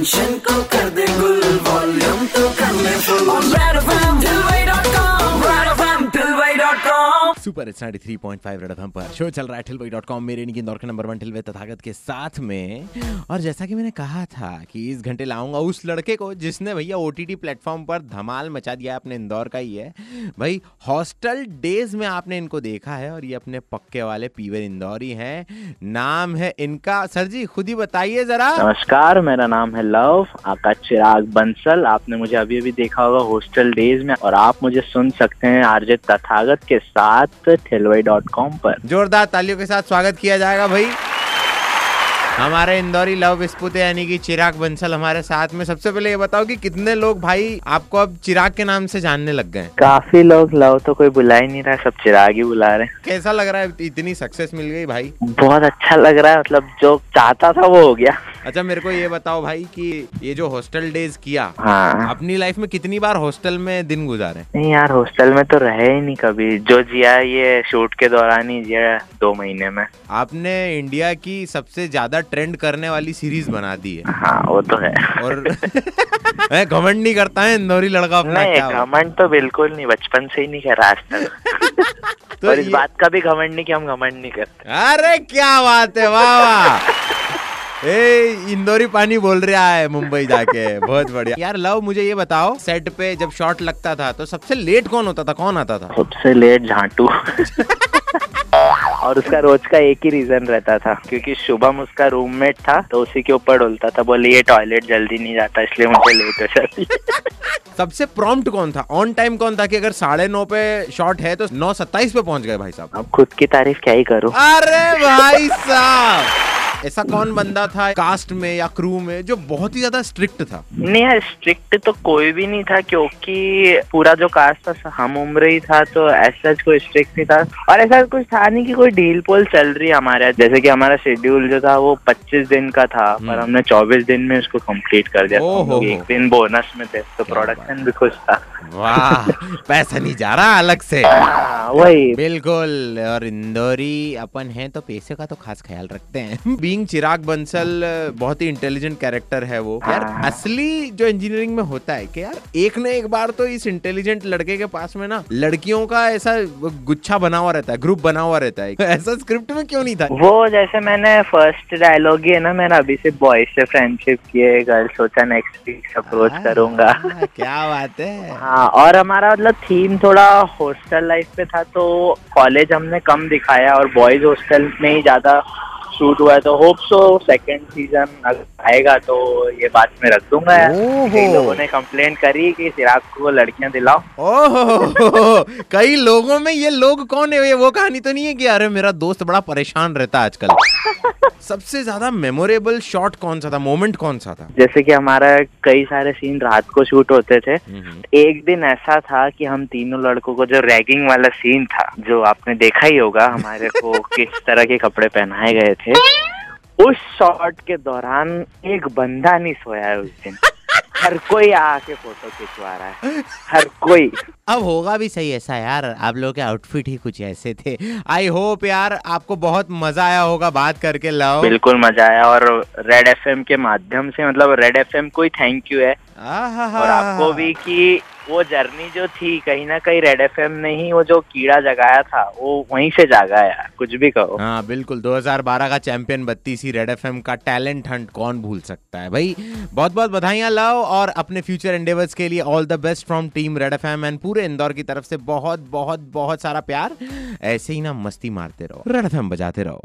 Tension को कर दे। सुपर इट्स 93.5 रेड एफएम पर। शो चल रहा है कॉम मेरे निकी इंदौर के नंबर वन ठिलवे तथागत के साथ में। और जैसा कि मैंने कहा था कि इस घंटे लाऊँगा उस लड़के को जिसने भैया ओटीटी प्लेटफॉर्म पर धमाल मचा दिया अपने इंदौर का ही है। भाई हॉस्टल डेज़ में आपने इनको देखा है और ये अपने पक्के वाले पीवर इंदौरी हैं। नाम है इनका। सर जी, खुद ही बताइए जरा। नमस्कार, मेरा नाम है लव। आकाश चिराग बंसल, आपने मुझे अभी अभी देखा होगा हॉस्टल डेज़ में और आप मुझे सुन सकते हैं आरजे तथागत के साथ। ठेलवाई डॉट कॉम पर। जोरदार तालियों के साथ स्वागत किया जाएगा भाई। हमारे इंदौरी लव विस्पुते यानी कि चिराग बंसल हमारे साथ में। सबसे पहले ये बताओ कि कितने लोग भाई आपको अब चिराग के नाम से जानने लग गए काफ़ी लोग लव तो कोई बुला ही नहीं रहा सब चिराग ही बुला रहे हैं। कैसा लग रहा है? इतनी सक्सेस मिल गई भाई। बहुत अच्छा लग रहा है मतलब जो चाहता था वो हो गया। अच्छा मेरे को ये बताओ भाई कि ये जो हॉस्टल डेज़ किया हाँ। अपनी लाइफ में कितनी बार हॉस्टल में दिन गुजारे? नहीं यार हॉस्टल में तो रहे ही नहीं कभी। जो जिया ये शूट के दौरान ही जिया दो महीने में। आपने इंडिया की सबसे ज़्यादा ट्रेंड करने वाली सीरीज़ बना दी है। हाँ वो तो है। और मैं घमंड नहीं करता है इंदौरी लड़का अपना नहीं घमंड तो बिल्कुल नहीं बचपन से ही नहीं करा आज तक तो और इस बात का भी घमंड नहीं कि हम घमंड नहीं करते। अरे क्या बात है वाह वाह। ए इंदौरी पानी बोल रहा है मुंबई जाके। बहुत बढ़िया। यार लव मुझे ये बताओ सेट पे जब शॉट लगता था तो सबसे लेट कौन होता था? कौन आता था? सबसे लेट झांटू। और उसका रोज का एक ही रीजन रहता था क्योंकि शुभम उसका रूममेट था तो उसी के ऊपर डोलता था बोले ये टॉयलेट जल्दी नहीं जाता इसलिए मुझे लेट हो जाती सबसे प्रॉम्प्ट कौन था? ऑन टाइम कौन था कि अगर साढ़े नौ पे शॉट है तो नौ सत्ताईस पे पहुँच गए भाई साहब? अब खुद की तारीफ़ क्या ही करूँ? अरे भाई साहब! ऐसा कौन बंदा था कास्ट में या क्रू में जो बहुत ही ज़्यादा स्ट्रिक्ट था? नहीं यार स्ट्रिक्ट तो कोई भी नहीं था क्योंकि पूरा जो कास्ट था हम उम्र ही था तो ऐसा कोई स्ट्रिक्ट नहीं था। और ऐसा कुछ था नहीं कि कोई डील पोल चल रही है हमारे। जैसे कि हमारा शेड्यूल जो था वो 25 दिन का था पर हमने 24 दिन में उसको कंप्लीट कर दिया। तो। एक दिन बोनस में थे तो प्रोडक्शन भी खुश था। वाह पैसा नहीं जा रहा अलग से। वही। बिल्कुल और इंदौरी अपन हैं तो पैसे का तो खास ख्याल रखते हैं। बींग चिराग बंसल बहुत ही इंटेलिजेंट कैरेक्टर है वो। यार हाँ। असली जो इंजीनियरिंग में होता है कि यार एक न एक बार तो इस इंटेलिजेंट लड़के के पास में ना लड़कियों का ऐसा गुच्छा बना हुआ रहता है ग्रुप बना हुआ रहता है। ऐसा स्क्रिप्ट में क्यों नहीं था? वो जैसे मैंने फ़र्स्ट डायलॉग ही है ना मैंने अभी से बॉयज़ से फ्रेंडशिप किए गर्ल सोचा नेक्स्ट वीक अप्रोच करूँगा। हाँ, क्या बात है। हाँ और हमारा मतलब थीम थोड़ा हॉस्टल लाइफ पे था तो कॉलेज हमने कम दिखाया और बॉयज़ हॉस्टल में ही ज़्यादा शूट हुआ है। तो होप सो सेकंड सीज़न अगर आएगा तो ये बात मैं रख दूँगा। यार कई लोगों ने कंप्लेंट करी कि सिराग को लड़कियाँ दिलाओ। ओहो! कई लोगों में ये लोग कौन है? ये वो कहानी तो नहीं है कि अरे मेरा दोस्त बड़ा परेशान रहता है आजकल। सबसे ज़्यादा मेमोरेबल शॉट कौन सा था? मोमेंट कौन सा था? जैसे कि हमारा कई सारे सीन रात को शूट होते थे। एक दिन ऐसा था कि हम तीनों लड़कों को जो रैगिंग वाला सीन था जो आपने देखा ही होगा हमारे को किस तरह के कपड़े पहनाए गए थे उस शॉट के दौरान एक बंदा नहीं सोया है उस दिन। हर कोई आके फ़ोटो खिंचवा रहा है। हर कोई। अब होगा भी सही ऐसा यार आप लोग के आउटफिट ही कुछ ऐसे थे। आई होप यार आपको बहुत मज़ा आया होगा बात करके लव। बिल्कुल मज़ा आया और रेड एफएम के माध्यम से मतलब रेड एफएम को ही थैंक यू है। और आपको भी कि वो जर्नी जो थी, कहीं ना कहीं रेड एफएम ने ही वो जो कीड़ा जगाया था, वो वहीं से जागा है कुछ भी कहो। हाँ बिल्कुल 2012 का चैंपियन बत्तीस ही रेड एफ़ एम का टैलेंट हंट कौन भूल सकता है? भाई बहुत बहुत बधाइयाँ लव और अपने फ्यूचर एंडेवर्स के लिए all the best from team Red F M and पूरे इंदौर की तरफ़ से बहुत बहुत बहुत सारा प्यार। ऐसे ही ना मस्ती मारते रहो रेड एफ़ एम बजाते रहो।